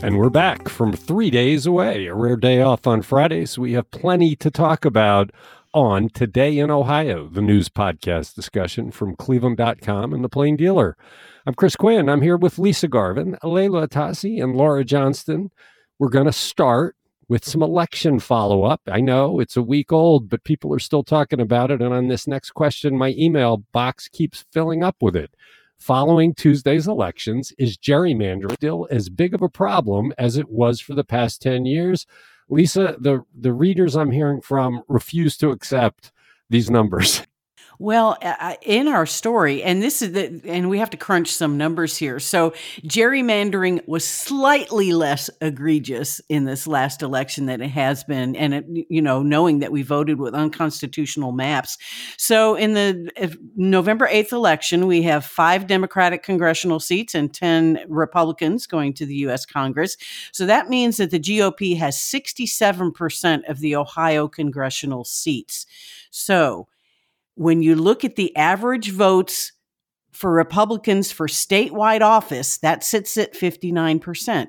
And we're back from three days away, a rare day off on Fridays. We have plenty to talk about on Today in Ohio, the news podcast discussion from cleveland.com and the Plain Dealer. I'm Chris Quinn. I'm here with Lisa Garvin, Leila Atassi, and Laura Johnston. We're going to start with some election follow up. I know it's a week old, but people are still talking about it. And on this next question, my email box keeps filling up with it following Tuesday's elections, is gerrymandering still as big of a problem as it was for the past 10 years? Lisa, the, the readers I'm hearing from refuse to accept these numbers. Well, uh, in our story, and this is the, and we have to crunch some numbers here. So, gerrymandering was slightly less egregious in this last election than it has been, and it, you know, knowing that we voted with unconstitutional maps. So, in the November eighth election, we have five Democratic congressional seats and ten Republicans going to the U.S. Congress. So that means that the GOP has sixty-seven percent of the Ohio congressional seats. So when you look at the average votes for Republicans for statewide office, that sits at 59%.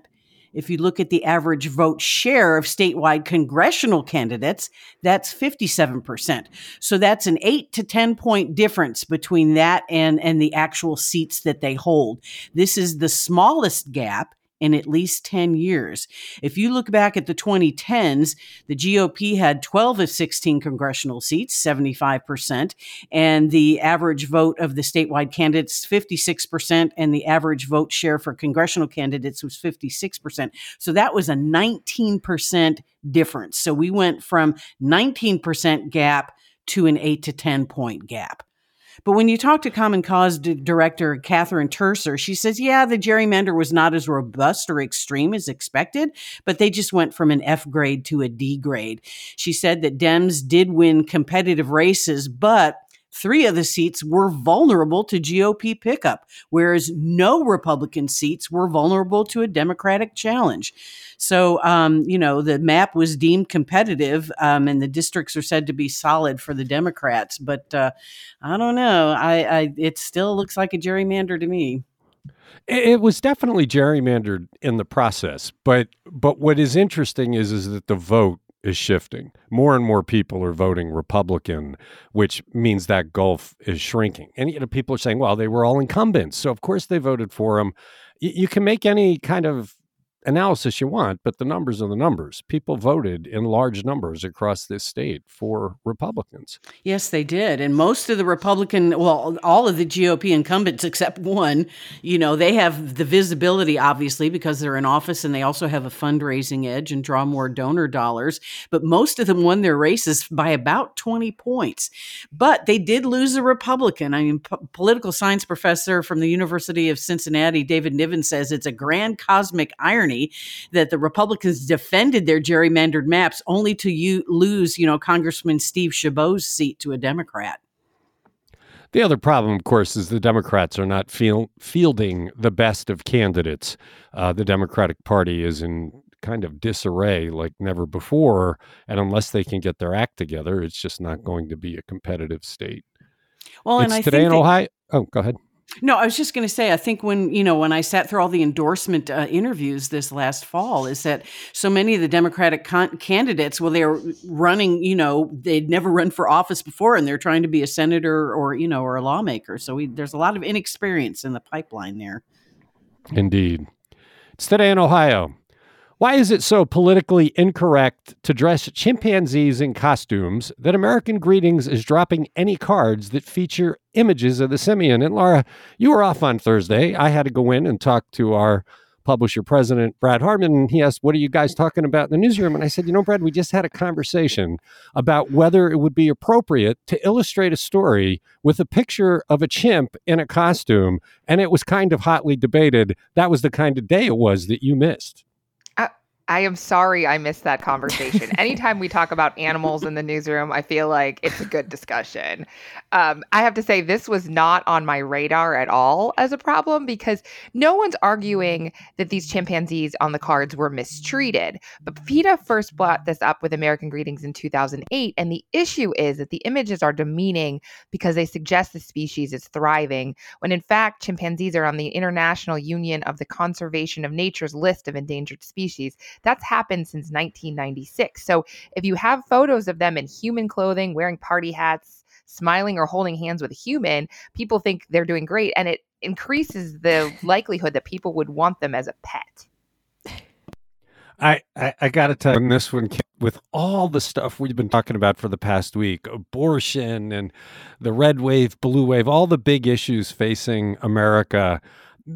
If you look at the average vote share of statewide congressional candidates, that's 57%. So that's an 8 to 10 point difference between that and and the actual seats that they hold. This is the smallest gap in at least 10 years. If you look back at the 2010s, the GOP had 12 of 16 congressional seats, 75%, and the average vote of the statewide candidates 56% and the average vote share for congressional candidates was 56%. So that was a 19% difference. So we went from 19% gap to an 8 to 10 point gap. But when you talk to Common Cause d- director Catherine Turcer, she says, yeah, the gerrymander was not as robust or extreme as expected, but they just went from an F grade to a D grade. She said that Dems did win competitive races, but Three of the seats were vulnerable to GOP pickup, whereas no Republican seats were vulnerable to a Democratic challenge. So, um, you know, the map was deemed competitive, um, and the districts are said to be solid for the Democrats. But uh, I don't know. I, I it still looks like a gerrymander to me. It was definitely gerrymandered in the process, but but what is interesting is is that the vote is shifting. More and more people are voting Republican, which means that gulf is shrinking. And you know, people are saying, well, they were all incumbents, so of course they voted for him. you can make any kind of analysis you want, but the numbers are the numbers. People voted in large numbers across this state for Republicans. Yes, they did. And most of the Republican, well, all of the GOP incumbents except one, you know, they have the visibility, obviously, because they're in office and they also have a fundraising edge and draw more donor dollars. But most of them won their races by about 20 points. But they did lose a Republican. I mean, political science professor from the University of Cincinnati, David Niven, says it's a grand cosmic irony irony that the Republicans defended their gerrymandered maps only to you lose, you know, Congressman Steve Chabot's seat to a Democrat. The other problem, of course, is the Democrats are not feel, fielding the best of candidates. Uh, the Democratic Party is in kind of disarray like never before. And unless they can get their act together, it's just not going to be a competitive state. Well, it's and I today in that, Ohio. Oh, go ahead. No, I was just going to say, I think when, you know, when I sat through all the endorsement uh, interviews this last fall, is that so many of the Democratic con- candidates, well, they're running, you know, they'd never run for office before and they're trying to be a senator or, you know, or a lawmaker. So we, there's a lot of inexperience in the pipeline there. Indeed. It's today in Ohio. Why is it so politically incorrect to dress chimpanzees in costumes that American Greetings is dropping any cards that feature images of the simian? And Laura, you were off on Thursday. I had to go in and talk to our publisher president, Brad Harmon. And he asked, What are you guys talking about in the newsroom? And I said, You know, Brad, we just had a conversation about whether it would be appropriate to illustrate a story with a picture of a chimp in a costume. And it was kind of hotly debated. That was the kind of day it was that you missed. I am sorry I missed that conversation. Anytime we talk about animals in the newsroom, I feel like it's a good discussion. Um, I have to say, this was not on my radar at all as a problem because no one's arguing that these chimpanzees on the cards were mistreated. But PETA first brought this up with American Greetings in 2008. And the issue is that the images are demeaning because they suggest the species is thriving, when in fact, chimpanzees are on the International Union of the Conservation of Nature's list of endangered species. That's happened since 1996. So if you have photos of them in human clothing, wearing party hats, smiling or holding hands with a human, people think they're doing great. And it increases the likelihood that people would want them as a pet. I, I, I got to tell you, this one, with all the stuff we've been talking about for the past week abortion and the red wave, blue wave, all the big issues facing America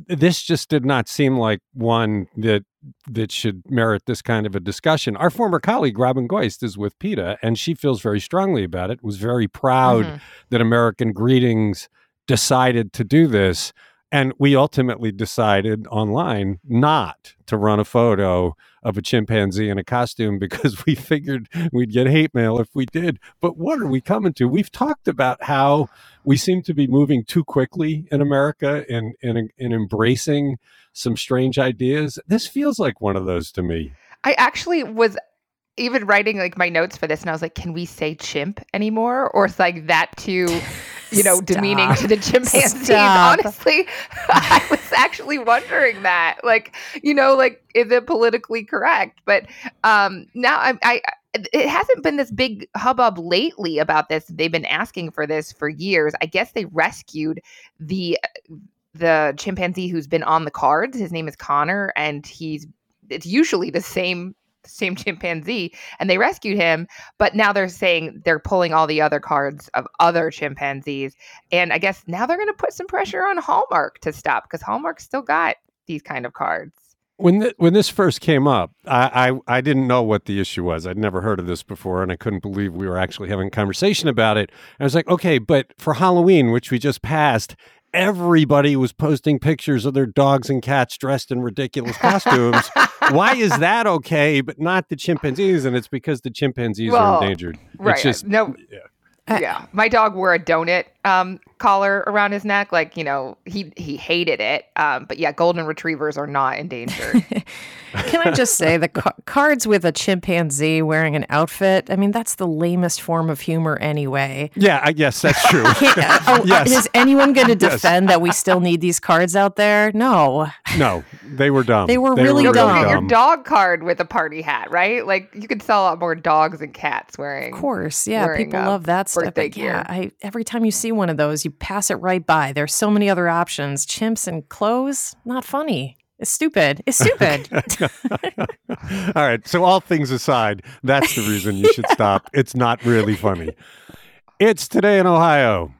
this just did not seem like one that that should merit this kind of a discussion. Our former colleague Robin Goist is with PETA, and she feels very strongly about it. Was very proud mm-hmm. that American Greetings decided to do this, and we ultimately decided online not to run a photo of a chimpanzee in a costume because we figured we'd get hate mail if we did. But what are we coming to? We've talked about how we seem to be moving too quickly in America and in, in embracing some strange ideas. This feels like one of those to me. I actually was even writing like my notes for this and I was like, can we say chimp anymore? Or it's like that too, you know, Stop. demeaning to the chimpanzees. Stop. Honestly, I was actually wondering that. Like, you know, like is it politically correct? But um now I I it hasn't been this big hubbub lately about this. They've been asking for this for years. I guess they rescued the the chimpanzee who's been on the cards. His name is Connor, and he's it's usually the same same chimpanzee and they rescued him but now they're saying they're pulling all the other cards of other chimpanzees and i guess now they're going to put some pressure on hallmark to stop because hallmark still got these kind of cards when when this first came up, I, I, I didn't know what the issue was. I'd never heard of this before, and I couldn't believe we were actually having a conversation about it. And I was like, okay, but for Halloween, which we just passed, everybody was posting pictures of their dogs and cats dressed in ridiculous costumes. Why is that okay, but not the chimpanzees? And it's because the chimpanzees well, are endangered. Right. It's just no. Yeah. Yeah, my dog wore a donut um, collar around his neck. Like you know, he he hated it. Um, but yeah, golden retrievers are not endangered. Can I just say the ca- cards with a chimpanzee wearing an outfit? I mean, that's the lamest form of humor anyway. Yeah, I guess that's true. oh, yes. Is anyone going to defend yes. that we still need these cards out there? No. No, they were dumb. They were they really were dumb. Get your dog card with a party hat, right? Like you could sell a lot more dogs and cats wearing. Of course, yeah, people love that stuff. But yeah, I, every time you see one of those, you pass it right by. There's so many other options. Chimps and clothes, not funny. It's stupid. It's stupid. all right. So, all things aside, that's the reason you should stop. It's not really funny. It's today in Ohio.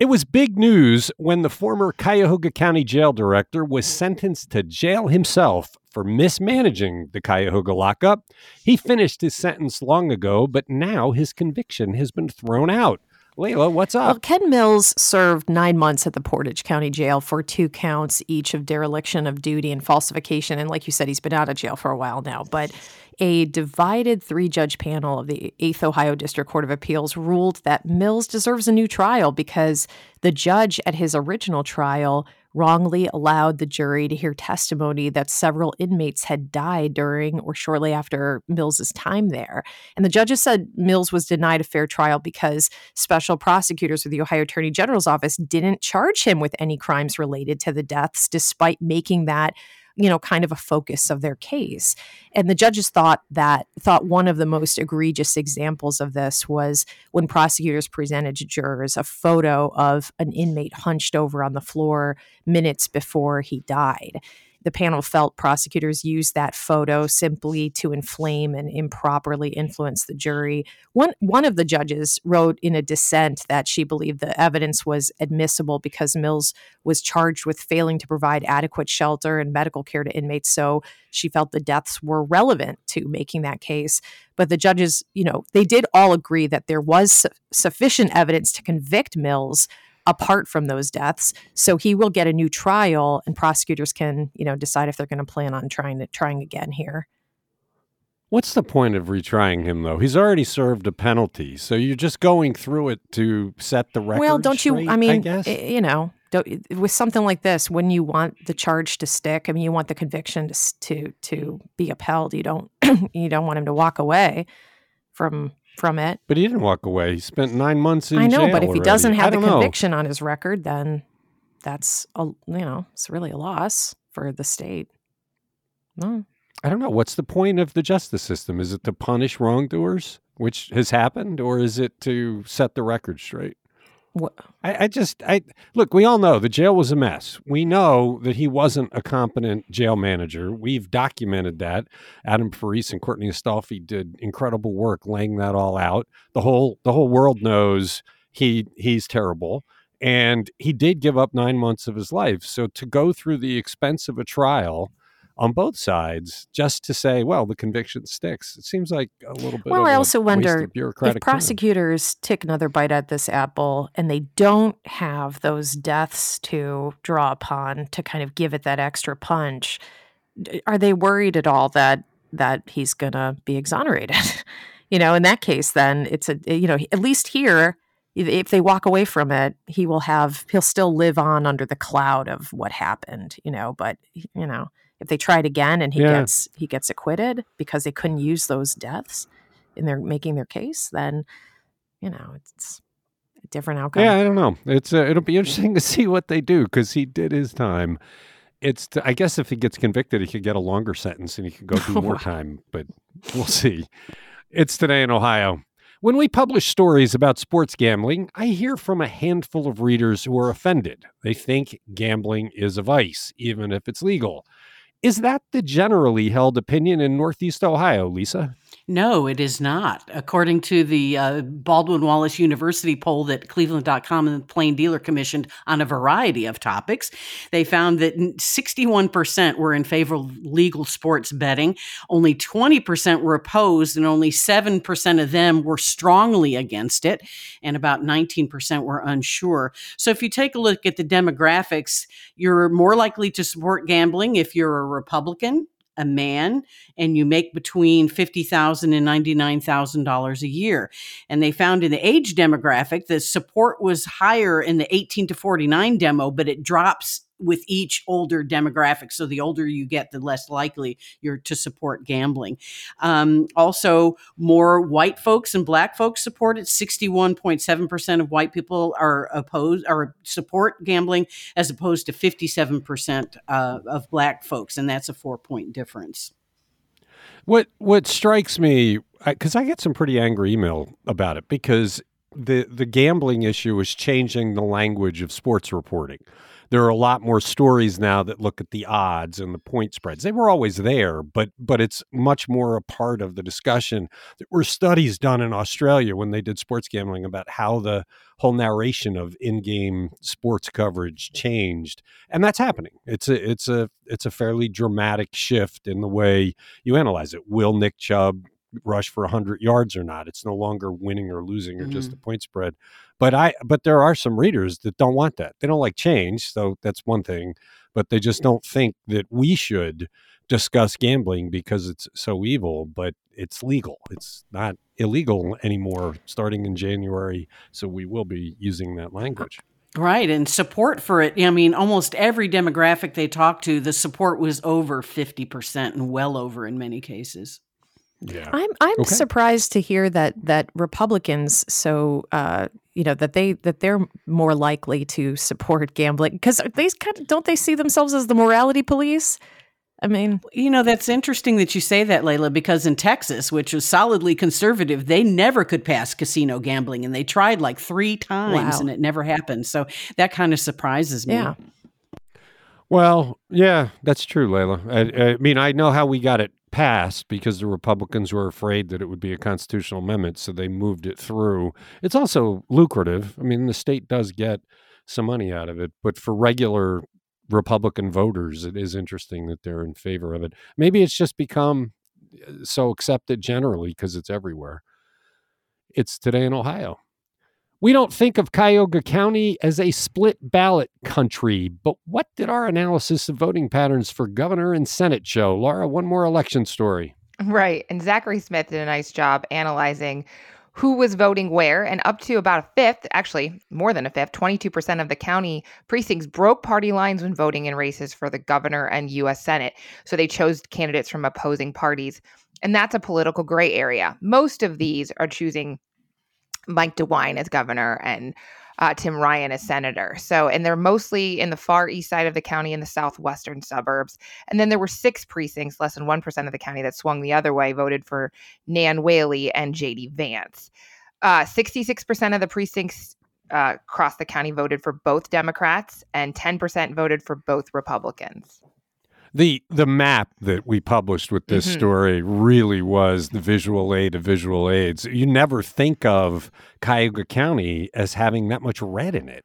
It was big news when the former Cuyahoga County jail director was sentenced to jail himself for mismanaging the Cuyahoga lockup. He finished his sentence long ago, but now his conviction has been thrown out. Leila, what's up? Well, Ken Mills served nine months at the Portage County Jail for two counts each of dereliction of duty and falsification. And like you said, he's been out of jail for a while now. But a divided three judge panel of the 8th Ohio District Court of Appeals ruled that Mills deserves a new trial because the judge at his original trial wrongly allowed the jury to hear testimony that several inmates had died during or shortly after Mills's time there. And the judges said Mills was denied a fair trial because special prosecutors with the Ohio Attorney General's office didn't charge him with any crimes related to the deaths, despite making that you know, kind of a focus of their case. And the judges thought that thought one of the most egregious examples of this was when prosecutors presented to jurors a photo of an inmate hunched over on the floor minutes before he died the panel felt prosecutors used that photo simply to inflame and improperly influence the jury. One one of the judges wrote in a dissent that she believed the evidence was admissible because Mills was charged with failing to provide adequate shelter and medical care to inmates, so she felt the deaths were relevant to making that case. But the judges, you know, they did all agree that there was su- sufficient evidence to convict Mills apart from those deaths. So he will get a new trial, and prosecutors can, you know, decide if they're going to plan on trying to trying again here. What's the point of retrying him, though? He's already served a penalty, so you're just going through it to set the record. Well, don't straight, you? I mean, I guess? eh, you know, don't, with something like this, when you want the charge to stick, I mean, you want the conviction to to to be upheld. You don't you don't want him to walk away from from it. but he didn't walk away. He spent nine months in I know, but if he doesn't have the don't know. conviction on his record, then that's a you know, it's really a loss for the state. No. I don't know. What's the point of the justice system? Is it to punish wrongdoers, which has happened, or is it to set the record straight? I, I just, I look. We all know the jail was a mess. We know that he wasn't a competent jail manager. We've documented that. Adam Ferrise and Courtney Astolfi did incredible work laying that all out. The whole, the whole world knows he he's terrible, and he did give up nine months of his life. So to go through the expense of a trial on both sides just to say, well, the conviction sticks, it seems like a little bit. Well, of I also wonder if time. prosecutors take another bite at this apple and they don't have those deaths to draw upon to kind of give it that extra punch, are they worried at all that that he's going to be exonerated? you know, in that case, then it's a you know at least here. If they walk away from it, he will have he'll still live on under the cloud of what happened, you know. But you know, if they try it again and he Yeah. gets he gets acquitted because they couldn't use those deaths in their making their case, then you know it's a different outcome. Yeah, I don't know. It's uh, it'll be interesting to see what they do because he did his time. It's t- I guess if he gets convicted, he could get a longer sentence and he could go do more time. But we'll see. It's today in Ohio. When we publish stories about sports gambling, I hear from a handful of readers who are offended. They think gambling is a vice, even if it's legal. Is that the generally held opinion in Northeast Ohio, Lisa? No, it is not. According to the uh, Baldwin Wallace University poll that Cleveland.com and the Plain Dealer commissioned on a variety of topics, they found that 61% were in favor of legal sports betting, only 20% were opposed, and only 7% of them were strongly against it, and about 19% were unsure. So if you take a look at the demographics, you're more likely to support gambling if you're a Republican, a man, and you make between $50,000 and $99,000 a year. And they found in the age demographic that support was higher in the 18 to 49 demo, but it drops with each older demographic. So the older you get, the less likely you're to support gambling. Um, also, more white folks and black folks support it. 61.7% of white people are opposed or support gambling as opposed to 57% uh, of black folks. And that's a four point difference. What what strikes me because I, get some pretty angry email about it because the the gambling issue is changing the language of sports reporting. There are a lot more stories now that look at the odds and the point spreads. They were always there, but but it's much more a part of the discussion. There were studies done in Australia when they did sports gambling about how the whole narration of in-game sports coverage changed, and that's happening. It's a it's a it's a fairly dramatic shift in the way you analyze it. Will Nick Chubb rush for 100 yards or not? It's no longer winning or losing or just mm-hmm. a point spread. But I but there are some readers that don't want that. They don't like change, so that's one thing, but they just don't think that we should discuss gambling because it's so evil, but it's legal. It's not illegal anymore starting in January, so we will be using that uh, language. Right. And support for it. I mean, almost every demographic they talked to, the support was over 50% and well over in many cases. Yeah. I'm I'm Okay. surprised to hear that that Republicans so uh, you know that they that they're more likely to support gambling because they kind of don't they see themselves as the morality police? I mean, You know, that's interesting that you say that, Leila, because in Texas, which was solidly conservative, they never could pass casino gambling and they tried like three times Wow. and it never happened. So that kind of surprises me. yeah. Well, yeah, that's true, Leila. I, I mean, I know how we got it passed because the Republicans were afraid that it would be a constitutional amendment, so they moved it through. It's also lucrative. I mean, the state does get some money out of it, but for regular Republican voters, it is interesting that they're in favor of it. Maybe it's just become uh, so accepted generally because it's everywhere. It's today in Ohio. We don't think of Cuyahoga County as a split ballot country, but what did our analysis of voting patterns for governor and Senate show? Laura, one more election story. Right. And Zachary Smith did a nice job analyzing who was voting where, and up to about a fifth, actually more than a fifth, 22% of the county precincts broke party lines when voting in races for the governor and U.S. Senate. So they chose candidates from opposing parties. And that's a political gray area. Most of these are choosing Mike DeWine as governor and uh, Tim Ryan as senator. So, and they're mostly in the far east side of the county in the southwestern suburbs. And then there were six precincts, less than 1% of the county, that swung the other way, voted for Nan Whaley and JD Vance. Uh, 66% of the precincts uh, across the county voted for both Democrats, and 10% voted for both Republicans the the map that we published with this mm-hmm. story really was the visual aid of visual aids. You never think of Cuyahoga County as having that much red in it.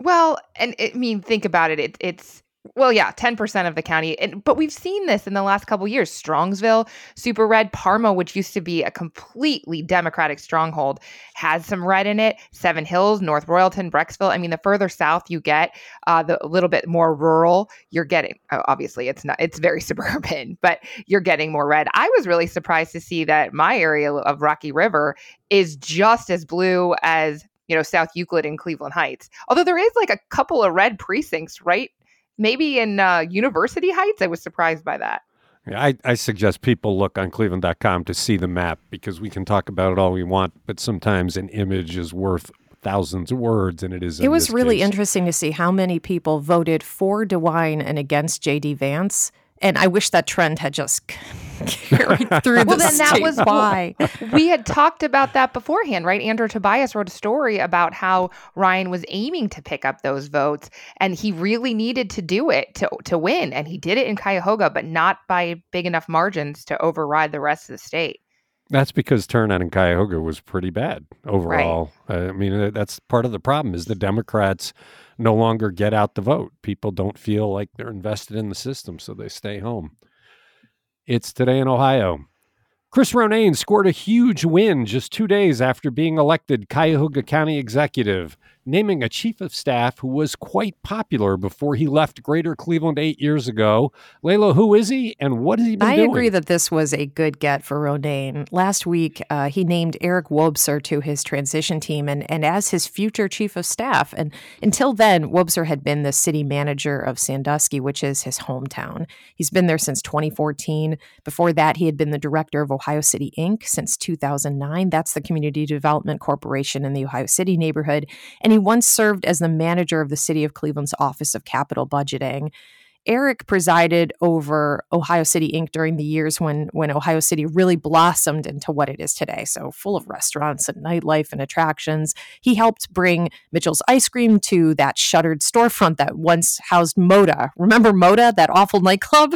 Well, and I mean, think about it. it it's well, yeah, 10% of the county. And, but we've seen this in the last couple years. Strongsville, super red. Parma, which used to be a completely Democratic stronghold, has some red in it. Seven Hills, North Royalton, Brecksville. I mean, the further south you get, uh, the little bit more rural, you're getting, obviously, it's not, it's very suburban, but you're getting more red. I was really surprised to see that my area of Rocky River is just as blue as you know South Euclid and Cleveland Heights. Although there is like a couple of red precincts right maybe in uh, University Heights. I was surprised by that. Yeah, I, I suggest people look on cleveland.com to see the map because we can talk about it all we want, but sometimes an image is worth thousands of words, and it is. It was really case. interesting to see how many people voted for DeWine and against J.D. Vance. And I wish that trend had just carried through well, the then that was why we had talked about that beforehand, right? Andrew Tobias wrote a story about how Ryan was aiming to pick up those votes, and he really needed to do it to to win, and he did it in Cuyahoga, but not by big enough margins to override the rest of the state. That's because turnout in Cuyahoga was pretty bad overall. Right. I mean, uh, that's part of the problem is the Democrats no longer get out the vote. People don't feel like they're invested in the system, so they stay home. It's today in Ohio. Chris Ronayne scored a huge win just two days after being elected Cuyahoga County Executive naming a chief of staff who was quite popular before he left Greater Cleveland eight years ago. Leila, who is he and what has he been I doing? agree that this was a good get for Ronayne. Last week, uh, he named Eric Wobser to his transition team and, and as his future chief of staff. And until then, Wobser had been the city manager of Sandusky, which is his hometown. He's been there since 2014. Before that, he had been the director of Ohio City Inc. since 2009. That's the community development corporation in the Ohio City neighborhood. And he once served as the manager of the City of Cleveland's Office of Capital Budgeting. Eric presided over Ohio City Inc. during the years when when Ohio City really blossomed into what it is today. So full of restaurants and nightlife and attractions. He helped bring Mitchell's Ice Cream to that shuttered storefront that once housed Moda. Remember Moda, that awful nightclub?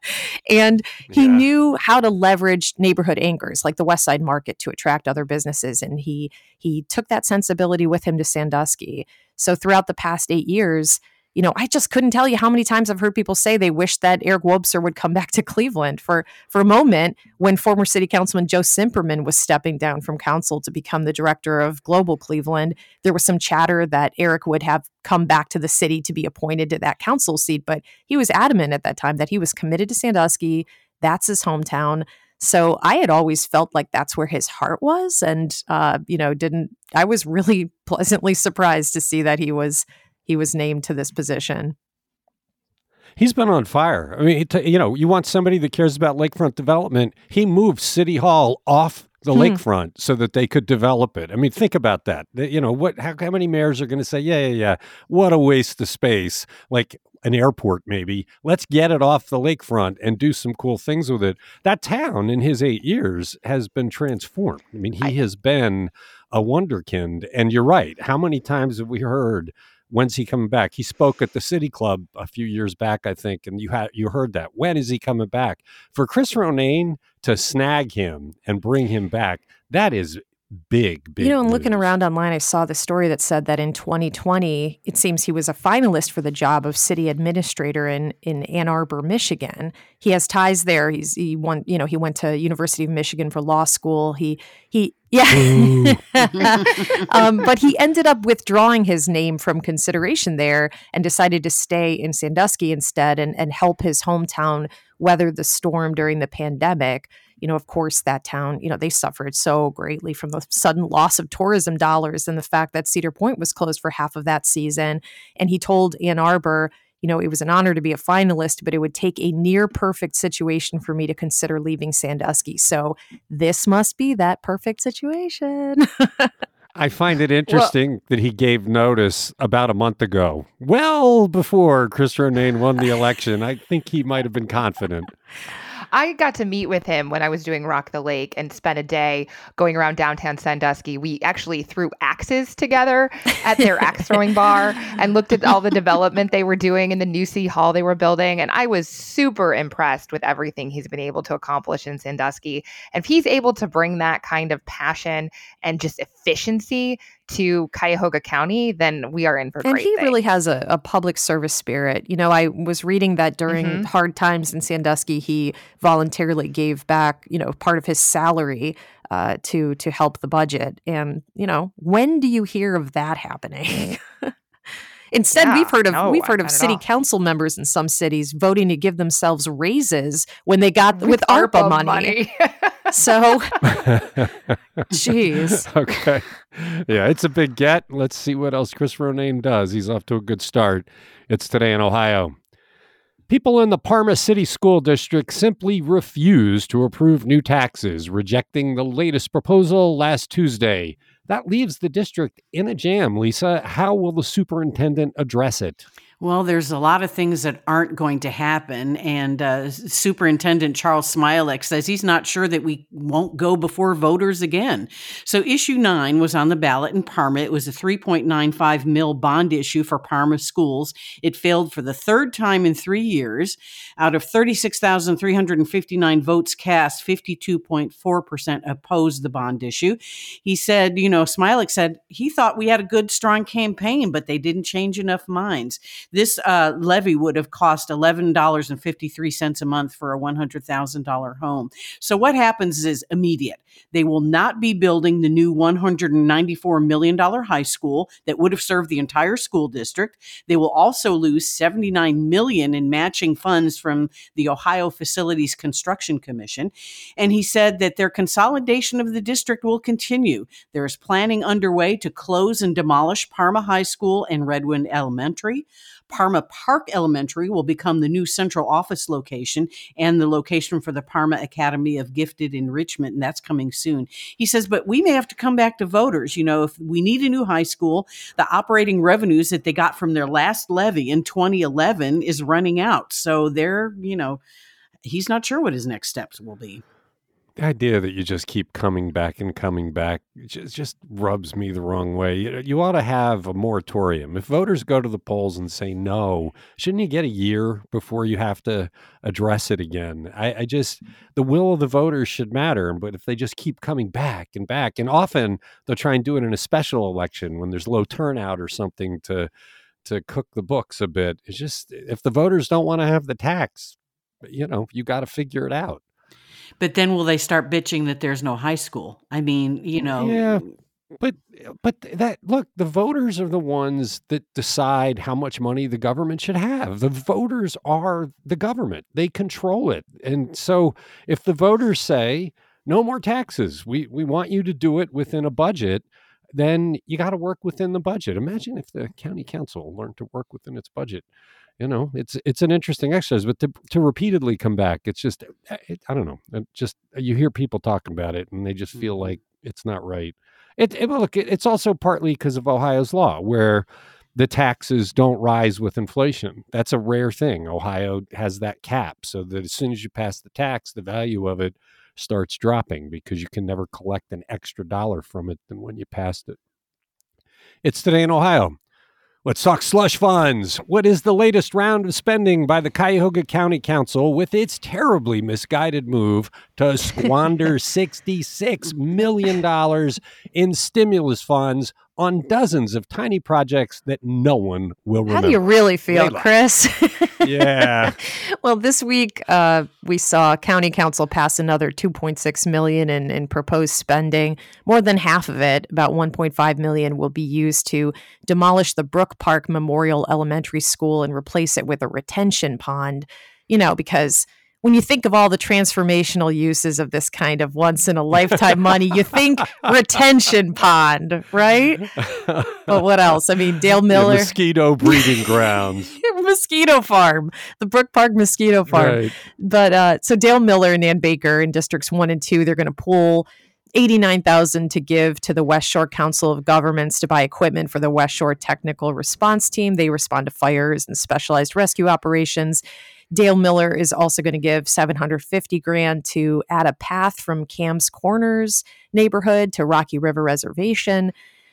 and he yeah. knew how to leverage neighborhood anchors like the West Side Market to attract other businesses. And he he took that sensibility with him to Sandusky. So throughout the past eight years, you know, I just couldn't tell you how many times I've heard people say they wish that Eric Wobser would come back to Cleveland for for a moment when former city councilman Joe Cimperman was stepping down from council to become the director of Global Cleveland. There was some chatter that Eric would have come back to the city to be appointed to that council seat, but he was adamant at that time that he was committed to Sandusky. That's his hometown. So I had always felt like that's where his heart was, and uh, you know, didn't. I was really pleasantly surprised to see that he was he was named to this position. He's been on fire. I mean, you know, you want somebody that cares about lakefront development. He moved City Hall off the hmm. lakefront so that they could develop it. I mean, think about that. You know, what? How, how many mayors are going to say, "Yeah, yeah, yeah, what a waste of space"? Like an airport, maybe. Let's get it off the lakefront and do some cool things with it. That town, in his eight years, has been transformed. I mean, he I, has been a wonderkind. And you're right. How many times have we heard? When's he coming back? He spoke at the City Club a few years back, I think, and you had you heard that. When is he coming back? For Chris Ronayne to snag him and bring him back, that is big, big. You know, and looking around online, I saw the story that said that in 2020, it seems he was a finalist for the job of city administrator in in Ann Arbor, Michigan. He has ties there. He's he won, you know, he went to University of Michigan for law school. He he Yeah. um, but he ended up withdrawing his name from consideration there and decided to stay in Sandusky instead and, and help his hometown weather the storm during the pandemic. You know, of course, that town, you know, they suffered so greatly from the sudden loss of tourism dollars and the fact that Cedar Point was closed for half of that season. And he told Ann Arbor, you know, it was an honor to be a finalist, but it would take a near perfect situation for me to consider leaving Sandusky. So this must be that perfect situation. I find it interesting well, that he gave notice about a month ago, well before Chris Ronayne won the election. I think he might have been confident. I got to meet with him when I was doing Rock the Lake and spent a day going around downtown Sandusky. We actually threw axes together at their axe throwing bar and looked at all the development they were doing in the new city hall they were building. And I was super impressed with everything he's been able to accomplish in Sandusky. And if he's able to bring that kind of passion and just efficiency to Cuyahoga County, then we are in for and he things. really has a, a, public service spirit. You know, I was reading that during mm-hmm. hard times in Sandusky, he voluntarily gave back, you know, part of his salary uh, to to help the budget. And you know, when do you hear of that happening? Instead, yeah, we've heard of no, we've heard of city council members in some cities voting to give themselves raises when they got with, with ARPA, ARPA, money. money. so, jeez. Okay, yeah, it's a big get. Let's see what else Chris Ronayne does. He's off to a good start. It's today in Ohio. People in the Parma City School District simply refuse to approve new taxes, rejecting the latest proposal last Tuesday. That leaves the district in a jam, Lisa. How will the superintendent address it? Well, there's a lot of things that aren't going to happen. And uh, Superintendent Charles Smialek says he's not sure that we won't go before voters again. So, issue nine was on the ballot in Parma. It was a 3.95 mil bond issue for Parma schools. It failed for the third time in three years. Out of 36,359 votes cast, 52.4% opposed the bond issue. He said, you know, Smialek said he thought we had a good, strong campaign, but they didn't change enough minds. This uh, levy would have cost $11.53 a month for a $100,000 home. So what happens is immediate. They will not be building the new $194 million high school that would have served the entire school district. They will also lose 79 million in matching funds from the Ohio Facilities Construction Commission. And he said that their consolidation of the district will continue. There is planning underway to close and demolish Parma High School and Redwood Elementary. Parma Park Elementary will become the new central office location and the location for the Parma Academy of Gifted Enrichment, and that's coming soon. He says, but we may have to come back to voters. You know, if we need a new high school, the operating revenues that they got from their last levy in 2011 is running out. So they're, you know, he's not sure what his next steps will be the idea that you just keep coming back and coming back just, just rubs me the wrong way. You, you ought to have a moratorium. If voters go to the polls and say no, shouldn't you get a year before you have to address it again? I, I just, the will of the voters should matter. But if they just keep coming back and back, and often they'll try and do it in a special election when there's low turnout or something to, to cook the books a bit. It's just, if the voters don't want to have the tax, you know, you got to figure it out. But then will they start bitching that there's no high school? I mean, you know. Yeah. But but that look, the voters are the ones that decide how much money the government should have. The voters are the government. They control it. And so if the voters say no more taxes, we we want you to do it within a budget, then you got to work within the budget. Imagine if the county council learned to work within its budget you know it's it's an interesting exercise but to, to repeatedly come back it's just eh, it, i don't know it just you hear people talking about it and they just feel mm-hmm. like it's not right. It, it look it, it's also partly because of ohio's law where the taxes don't rise with inflation. That's a rare thing. Ohio has that cap so that as soon as you pass the tax the value of it starts dropping because you can never collect an extra dollar from it than when you passed it. It's today in ohio Let's talk slush funds. What is the latest round of spending by the Cuyahoga County Council with its terribly misguided move to squander $66 million in stimulus funds on dozens of tiny projects that no one will remember. How do you really feel, Leila. Chris? Yeah. well, this week uh, we saw County Council pass another 2.6 million in, in proposed spending. More than half of it, about 1.5 million, will be used to demolish the Brook Park Memorial Elementary School and replace it with a retention pond. You know, because when you think of all the transformational uses of this kind of once in a lifetime money, you think retention pond, right? But what else? I mean, Dale The Miller, mosquito breeding grounds. mosquito farm, the Brook Park Mosquito Farm. Right. But uh, so Dale Miller and Nan Baker in districts one and two, they're going to pool. 89,000 to give to the West Shore Council of Governments to buy equipment for the West Shore Technical Response Team. They respond to fires and specialized rescue operations. Dale Miller is also going to give 750 grand to add a path from Kamm's Corners neighborhood to Rocky River Reservation.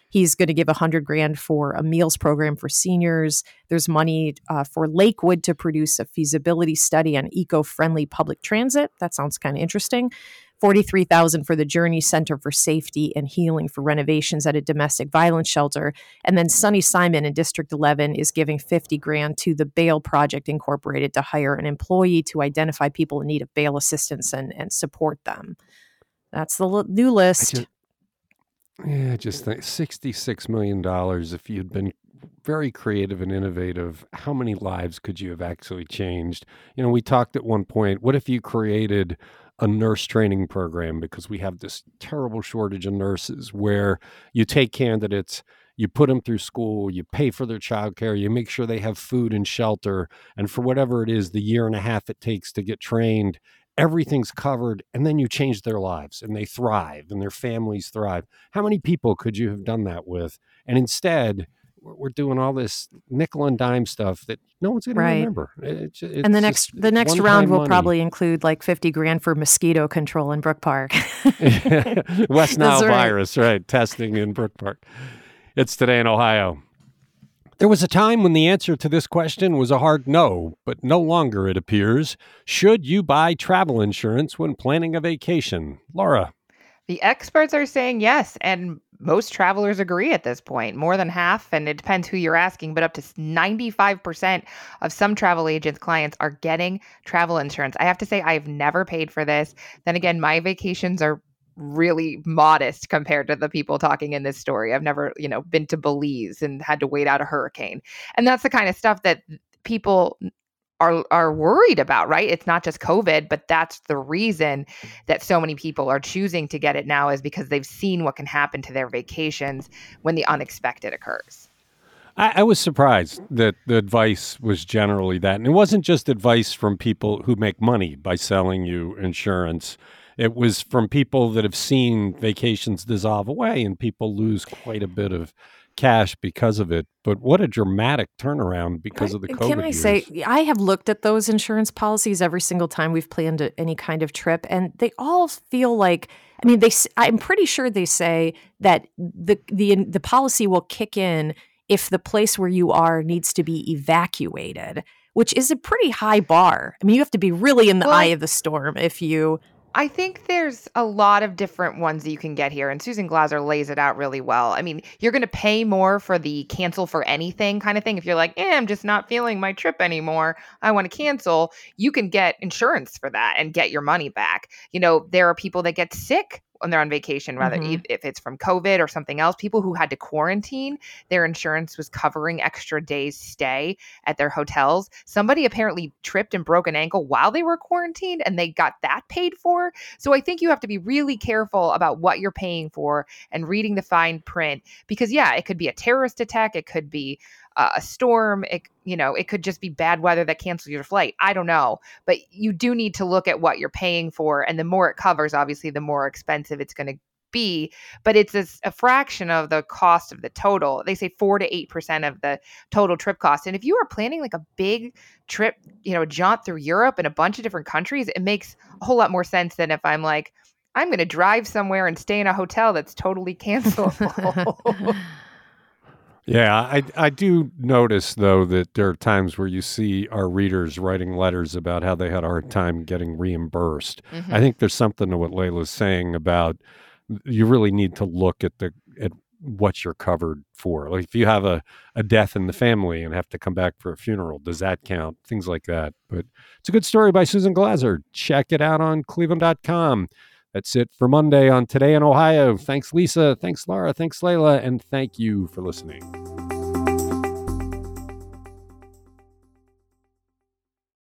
He's going to give 100 grand for a meals program for seniors. There's money uh, for Lakewood to produce a feasibility study on eco-friendly public transit. That sounds kind of interesting. 43,000 for the Journey Center for Safety and Healing for renovations at a domestic violence shelter. And then Sunny Simon in District 11 is giving 50 grand to the Bail Project Incorporated to hire an employee to identify people in need of bail assistance and, and support them. That's the l- new list. ju- Yeah, just think $66 million. If you'd been very creative and innovative, how many lives could you have actually changed? You know, we talked at one point, what if you created a nurse training program because we have this terrible shortage of nurses where you take candidates, you put them through school, you pay for their childcare, you make sure they have food and shelter, and for whatever it is, the year and a half it takes to get trained, everything's covered, and then you change their lives and they thrive and their families thrive. How many people could you have done that with? And instead, we're we're doing all this nickel and dime stuff that no one's going Right. to remember. It- it's and the just next the next round will money. probably include like 50 grand for mosquito control in Brook Park. West Nile right. virus, right? Testing in Brook Park. It's today in Ohio. There was a time when the answer to this question was a hard no, but no longer, it appears. Should you buy travel insurance when planning a vacation? Laura. The experts are saying yes, and most travelers agree at this point. More than half, and it depends who you're asking, but up to 95% of some travel agents' clients are getting travel insurance. I have to say, I've never paid for this. Then again, my vacations are really modest compared to the people talking in this story. I've never, you know, been to Belize and had to wait out a hurricane. And that's the kind of stuff that people are are worried about, right? It's not just COVID, but that's the reason that so many people are choosing to get it now is because they've seen what can happen to their vacations when the unexpected occurs. I, I was surprised that the advice was generally that. And it wasn't just advice from people who make money by selling you insurance. It was from people that have seen vacations dissolve away and people lose quite a bit of cash because of it. But what a dramatic turnaround because of the COVID. Can I years. say, I have looked at those insurance policies every single time we've planned a, any kind of trip, and they all feel like. I mean, they. s- I'm pretty sure they say that the the the policy will kick in if the place where you are needs to be evacuated, which is a pretty high bar. I mean, you have to be really in the Well, eye of the storm if you. I think there's a lot of different ones that you can get here, and Susan Glaser lays it out really well. I mean, you're going to pay more for the cancel for anything kind of thing. If you're like, eh, I'm just not feeling my trip anymore, I want to cancel, you can get insurance for that and get your money back. You know, there are people that get sick when they're on vacation, rather Mhm. e- if it's from COVID or something else. People who had to quarantine, their insurance was covering extra days stay at their hotels. Somebody apparently tripped and broke an ankle while they were quarantined and they got that paid for. So I think you have to be really careful about what you're paying for and reading the fine print because yeah, it could be a terrorist attack, it could be uh, a storm, it you know, it could just be bad weather that cancels your flight. I don't know, but you do need to look at what you're paying for and the more it covers, obviously the more expensive it's going to be, but it's a fraction of the cost of the total. They say 4 to 8% of the total trip cost. And if you are planning like a big trip, you know, jaunt through Europe and a bunch of different countries, it makes a whole lot more sense than if I'm like, I'm going to drive somewhere and stay in a hotel that's totally cancelable. Yeah, I I do notice though that there are times where you see our readers writing letters about how they had a hard time getting reimbursed. Mm-hmm. I think there's something to what Leila's saying about you really need to look at the at what you're covered for. Like if you have a, a death in the family and have to come back for a funeral, does that count? Things like that. But it's a good story by Susan Glaser. Check it out on cleveland.com. That's it for Monday on Today in Ohio. Thanks, Lisa. Thanks, Laura. Thanks, Leila. And thank you for listening.